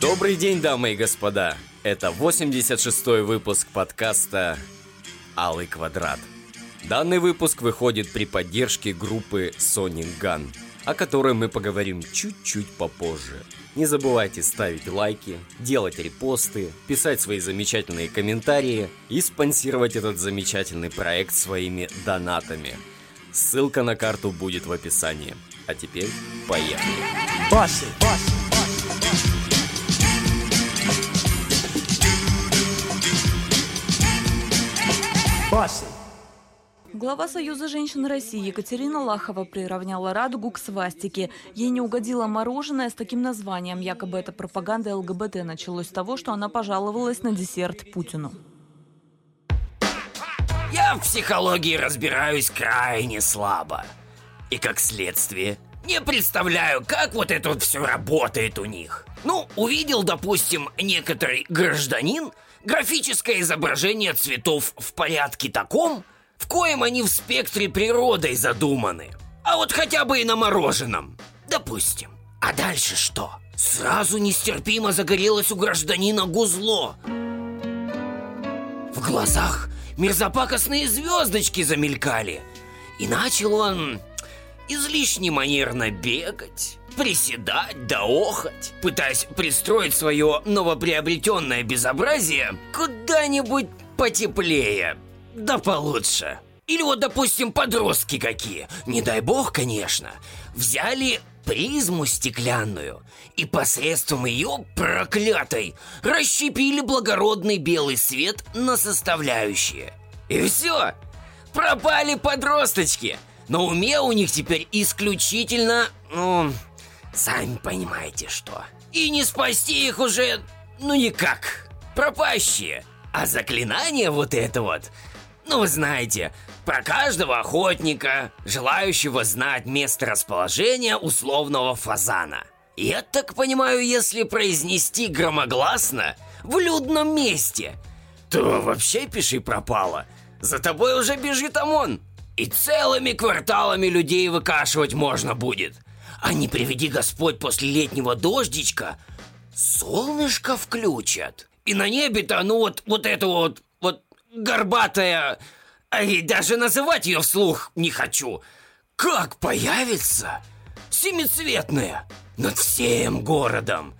Добрый день, дамы и господа. Это 86-й выпуск подкаста «Алый квадрат». Данный выпуск выходит при поддержке группы Sonic Gun, о которой мы поговорим чуть-чуть попозже. Не забывайте ставить лайки, делать репосты, писать свои замечательные комментарии и спонсировать этот замечательный проект своими донатами. Ссылка на карту будет в описании. А теперь поехали. Боссы, боссы. Боссы. Глава Союза женщин России Екатерина Лахова приравняла радугу к свастике. Ей не угодило мороженое с таким названием. Якобы это пропаганда ЛГБТ началось с того, что она пожаловалась на десерт Путину. Я в психологии разбираюсь крайне слабо. И как следствие, не представляю, как вот это вот все работает у них. Ну, увидел, допустим, некоторый гражданин графическое изображение цветов в порядке таком, в коем они в спектре природой задуманы. А вот хотя бы и на мороженом. Допустим. А дальше что? Сразу нестерпимо загорелось у гражданина гузло. В глазах мерзопакостные звездочки замелькали. И начал он излишне манерно бегать, приседать да охать, пытаясь пристроить свое новоприобретенное безобразие куда-нибудь потеплее, да получше. Или вот, допустим, подростки какие, не дай бог, конечно, взяли призму стеклянную и посредством ее проклятой расщепили благородный белый свет на составляющие. И все, пропали подросточки. На уме у них теперь исключительно, ну, сами понимаете что. И не спасти их уже, ну никак, пропащие. А заклинание вот это вот ну, вы знаете, про каждого охотника, желающего знать место расположения условного фазана. Я так понимаю, если произнести громогласно в людном месте, то вообще пиши пропало. За тобой уже бежит ОМОН. И целыми кварталами людей выкашивать можно будет. А не приведи Господь после летнего дождичка, солнышко включат. И на небе-то, ну вот, вот это вот горбатая... и даже называть ее вслух не хочу. Как появится? Семицветная. Над всем городом.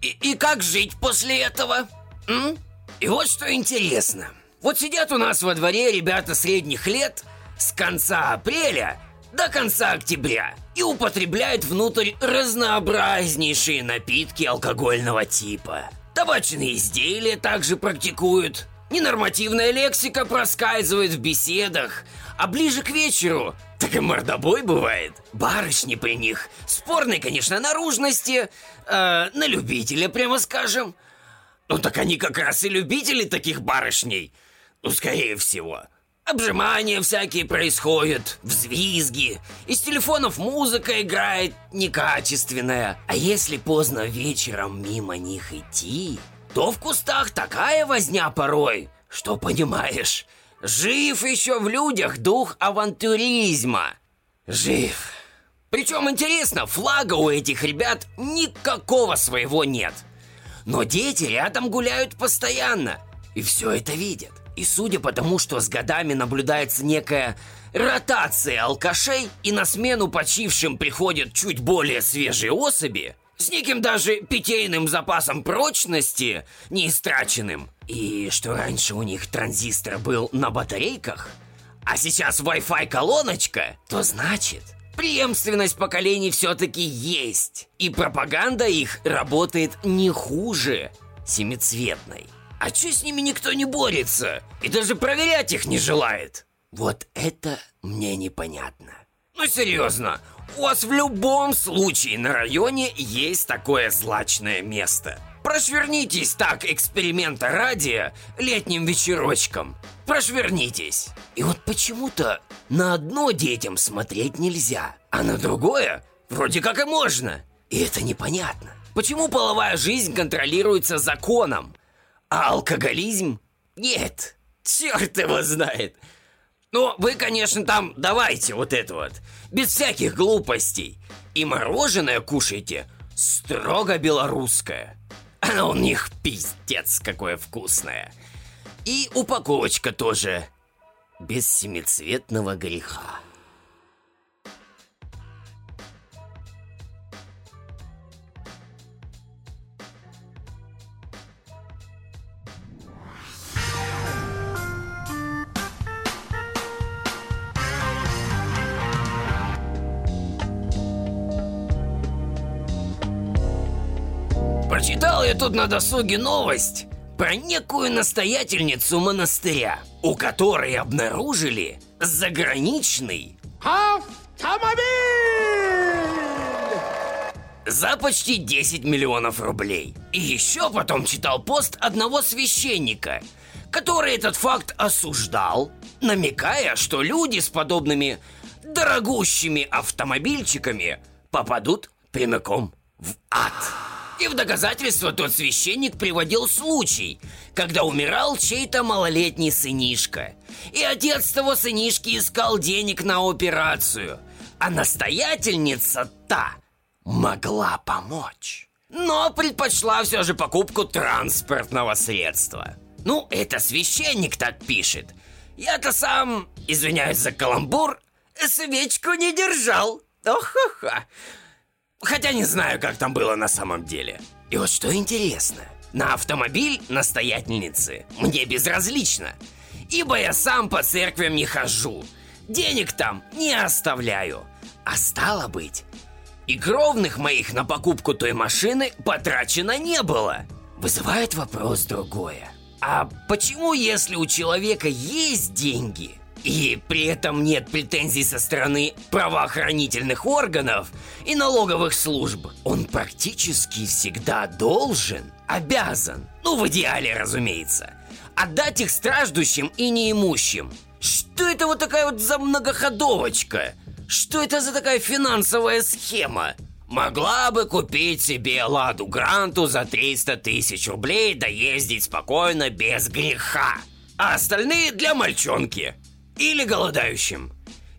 И, и как жить после этого? М? И вот что интересно. Вот сидят у нас во дворе ребята средних лет с конца апреля до конца октября и употребляют внутрь разнообразнейшие напитки алкогольного типа. Табачные изделия также практикуют, Ненормативная лексика проскальзывает в беседах, а ближе к вечеру так и мордобой бывает. Барышни при них спорной, конечно, наружности, э, на любителя, прямо скажем. Ну так они как раз и любители таких барышней. Ну, скорее всего. Обжимания всякие происходят, взвизги, из телефонов музыка играет некачественная. А если поздно вечером мимо них идти, то в кустах такая возня порой, что понимаешь, жив еще в людях дух авантюризма. Жив. Причем интересно, флага у этих ребят никакого своего нет. Но дети рядом гуляют постоянно, и все это видят. И судя по тому, что с годами наблюдается некая ротация алкашей, и на смену почившим приходят чуть более свежие особи, с неким даже питейным запасом прочности, не истраченным. И что раньше у них транзистор был на батарейках, а сейчас Wi-Fi колоночка, то значит, преемственность поколений все-таки есть. И пропаганда их работает не хуже семицветной. А че с ними никто не борется? И даже проверять их не желает? Вот это мне непонятно. Ну серьезно, вас в любом случае на районе есть такое злачное место. Прошвернитесь так эксперимента ради летним вечерочком. Прошвернитесь. И вот почему-то на одно детям смотреть нельзя, а на другое вроде как и можно. И это непонятно. Почему половая жизнь контролируется законом, а алкоголизм нет? Черт его знает. Ну, вы, конечно, там давайте вот это вот, без всяких глупостей. И мороженое кушайте строго белорусское. Оно у них пиздец какое вкусное. И упаковочка тоже без семицветного греха. Прочитал я тут на досуге новость про некую настоятельницу монастыря, у которой обнаружили заграничный Автомобиль! за почти 10 миллионов рублей. И еще потом читал пост одного священника, который этот факт осуждал, намекая, что люди с подобными дорогущими автомобильчиками попадут прямиком в ад. И в доказательство тот священник приводил случай, когда умирал чей-то малолетний сынишка. И отец того сынишки искал денег на операцию. А настоятельница та могла помочь. Но предпочла все же покупку транспортного средства. Ну, это священник так пишет. Я-то сам, извиняюсь за каламбур, свечку не держал. Ох-ха-ха. Хотя не знаю, как там было на самом деле. И вот что интересно. На автомобиль настоятельницы мне безразлично. Ибо я сам по церквям не хожу. Денег там не оставляю. А стало быть, и кровных моих на покупку той машины потрачено не было. Вызывает вопрос другое. А почему, если у человека есть деньги, и при этом нет претензий со стороны правоохранительных органов и налоговых служб, он практически всегда должен, обязан, ну в идеале, разумеется, отдать их страждущим и неимущим. Что это вот такая вот за многоходовочка? Что это за такая финансовая схема? Могла бы купить себе Ладу Гранту за 300 тысяч рублей да ездить спокойно без греха. А остальные для мальчонки. Или голодающим.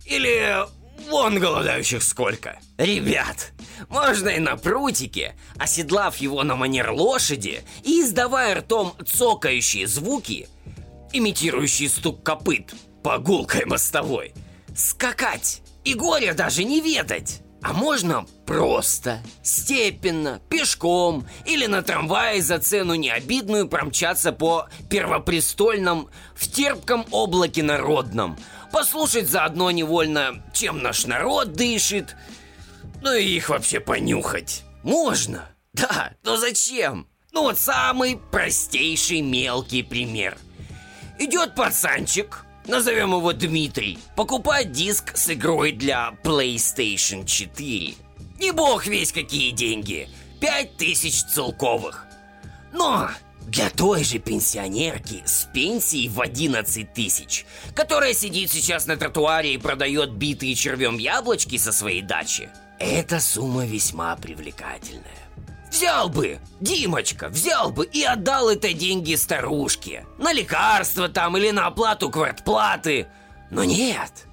Или вон голодающих сколько. Ребят, можно и на прутике, оседлав его на манер лошади и издавая ртом цокающие звуки, имитирующие стук копыт по гулкой мостовой, скакать и горя даже не ведать. А можно просто, степенно, пешком или на трамвае за цену необидную промчаться по первопрестольном в терпком облаке народном, послушать заодно невольно, чем наш народ дышит, ну и их вообще понюхать. Можно, да, но зачем? Ну вот самый простейший мелкий пример. Идет пацанчик, назовем его Дмитрий, покупать диск с игрой для PlayStation 4. Не бог весь какие деньги, пять тысяч целковых. Но для той же пенсионерки с пенсией в 11 тысяч, которая сидит сейчас на тротуаре и продает битые червем яблочки со своей дачи, эта сумма весьма привлекательная. Взял бы, Димочка, взял бы и отдал это деньги старушке. На лекарства там или на оплату квартплаты. Но нет.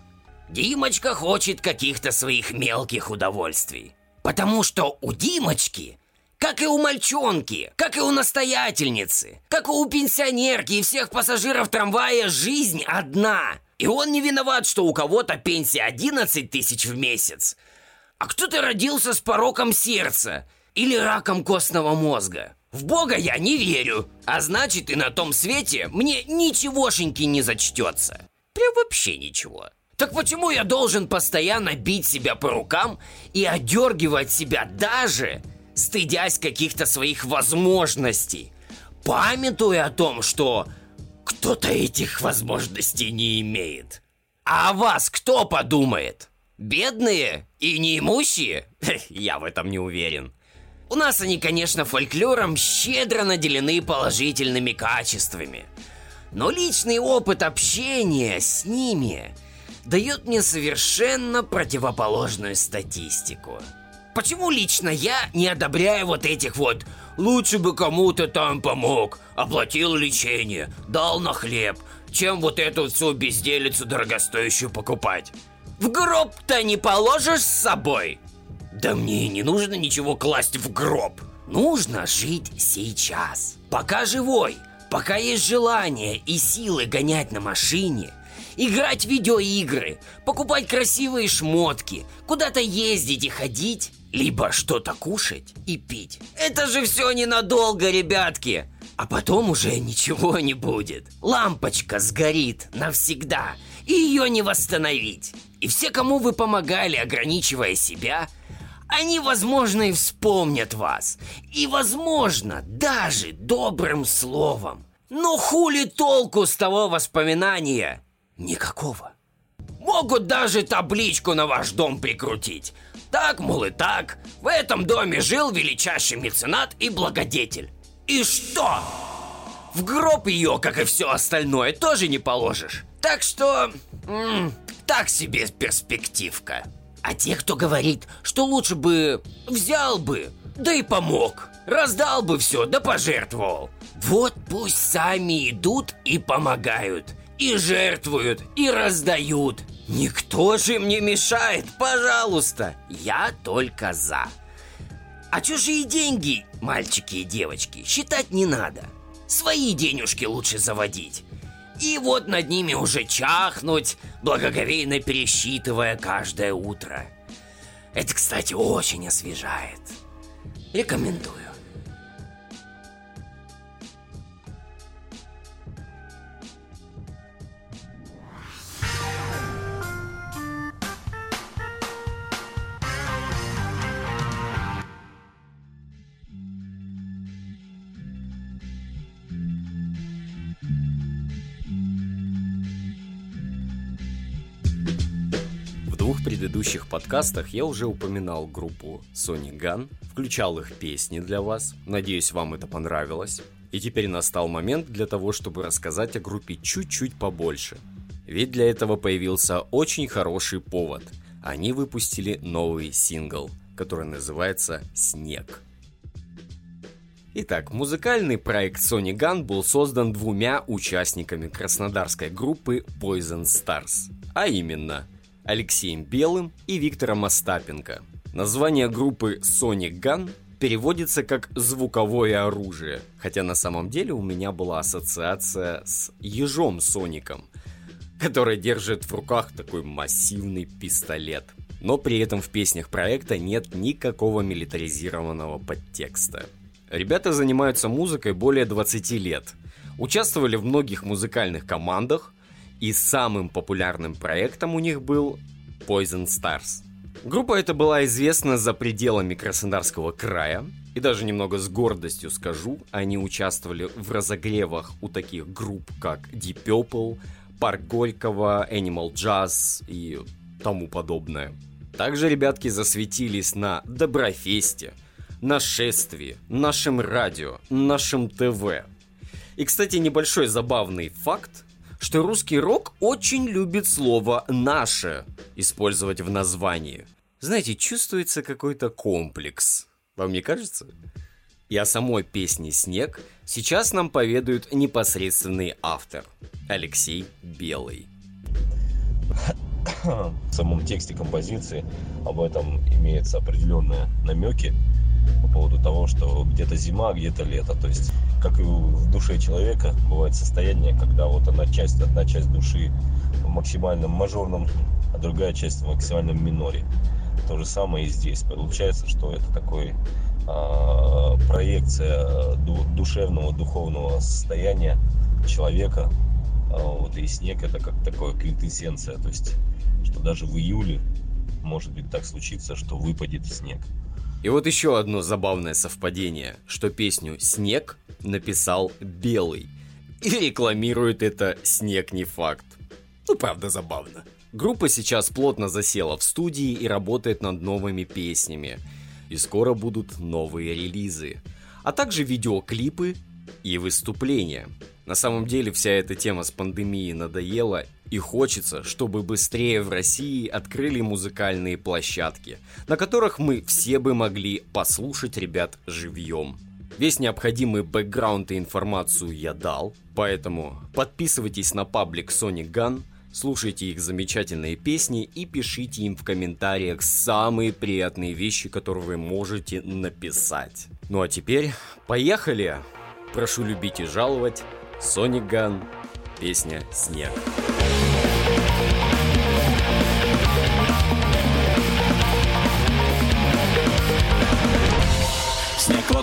Димочка хочет каких-то своих мелких удовольствий. Потому что у Димочки, как и у мальчонки, как и у настоятельницы, как и у пенсионерки и всех пассажиров трамвая, жизнь одна. И он не виноват, что у кого-то пенсия 11 тысяч в месяц, а кто-то родился с пороком сердца – или раком костного мозга. В Бога я не верю, а значит и на том свете мне ничегошеньки не зачтется. Прям вообще ничего. Так почему я должен постоянно бить себя по рукам и одергивать себя даже, стыдясь каких-то своих возможностей, памятуя о том, что кто-то этих возможностей не имеет? А о вас кто подумает? Бедные и неимущие? Я в этом не уверен. У нас они, конечно, фольклором щедро наделены положительными качествами. Но личный опыт общения с ними дает мне совершенно противоположную статистику. Почему лично я не одобряю вот этих вот «лучше бы кому-то там помог, оплатил лечение, дал на хлеб» чем вот эту всю безделицу дорогостоящую покупать. В гроб-то не положишь с собой? Да мне и не нужно ничего класть в гроб. Нужно жить сейчас. Пока живой, пока есть желание и силы гонять на машине, играть в видеоигры, покупать красивые шмотки, куда-то ездить и ходить, либо что-то кушать и пить. Это же все ненадолго, ребятки. А потом уже ничего не будет. Лампочка сгорит навсегда, и ее не восстановить. И все, кому вы помогали, ограничивая себя, они, возможно, и вспомнят вас. И, возможно, даже добрым словом. Но хули толку с того воспоминания? Никакого. Могут даже табличку на ваш дом прикрутить. Так, мол, и так, в этом доме жил величайший меценат и благодетель. И что? В гроб ее, как и все остальное, тоже не положишь. Так что... М -м, так себе перспективка. А те, кто говорит, что лучше бы взял бы, да и помог, раздал бы все, да пожертвовал. Вот пусть сами идут и помогают, и жертвуют, и раздают. Никто же им не мешает, пожалуйста. Я только за. А чужие деньги, мальчики и девочки, считать не надо. Свои денежки лучше заводить. И вот над ними уже чахнуть, благоговейно пересчитывая каждое утро. Это, кстати, очень освежает. Рекомендую. Предыдущих подкастах я уже упоминал группу Sony Gun, включал их песни для вас. Надеюсь, вам это понравилось. И теперь настал момент для того, чтобы рассказать о группе чуть-чуть побольше. Ведь для этого появился очень хороший повод. Они выпустили новый сингл, который называется «Снег». Итак, музыкальный проект Sony Gun был создан двумя участниками краснодарской группы Poison Stars, а именно Алексеем Белым и Виктором Остапенко. Название группы Sonic Gun переводится как «звуковое оружие», хотя на самом деле у меня была ассоциация с ежом Соником, который держит в руках такой массивный пистолет. Но при этом в песнях проекта нет никакого милитаризированного подтекста. Ребята занимаются музыкой более 20 лет. Участвовали в многих музыкальных командах, и самым популярным проектом у них был Poison Stars. Группа эта была известна за пределами Краснодарского края, и даже немного с гордостью скажу, они участвовали в разогревах у таких групп, как Deep Purple, Парк Горького, Animal Jazz и тому подобное. Также ребятки засветились на Доброфесте, Нашествии, нашем радио, нашем ТВ. И, кстати, небольшой забавный факт что русский рок очень любит слово «наше» использовать в названии. Знаете, чувствуется какой-то комплекс. Вам не кажется? И о самой песне «Снег» сейчас нам поведает непосредственный автор Алексей Белый. В самом тексте композиции об этом имеются определенные намеки по поводу того, что где-то зима, где-то лето. То есть, как и в душе человека, бывает состояние, когда вот одна часть, одна часть души в максимальном мажорном, а другая часть в максимальном миноре. То же самое и здесь. Получается, что это такой э, проекция душевного, духовного состояния человека. А вот, и снег это как такое квинтэссенция. То есть, что даже в июле может быть так случится, что выпадет снег. И вот еще одно забавное совпадение, что песню «Снег» написал Белый. И рекламирует это «Снег не факт». Ну, правда, забавно. Группа сейчас плотно засела в студии и работает над новыми песнями. И скоро будут новые релизы. А также видеоклипы и выступления. На самом деле вся эта тема с пандемией надоела, и хочется, чтобы быстрее в России открыли музыкальные площадки, на которых мы все бы могли послушать ребят живьем. Весь необходимый бэкграунд и информацию я дал, поэтому подписывайтесь на паблик Sonic Gun, слушайте их замечательные песни и пишите им в комментариях самые приятные вещи, которые вы можете написать. Ну а теперь поехали! Прошу любить и жаловать. Sonic Gun, песня «Снег». Снег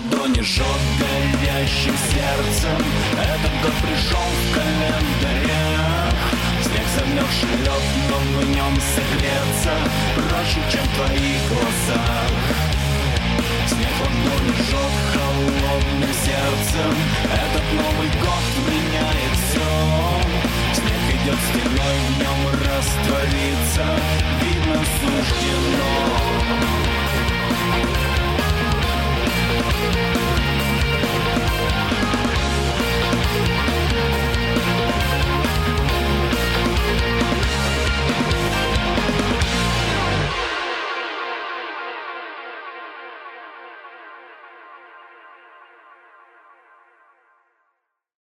ладони жжет горящим сердцем. Этот год пришел в Снег замерзший лед, но в нем согреться Проще, чем твоих глазах Снег ладони жжет холодным сердцем. Этот Новый год Раствориться Видно суждено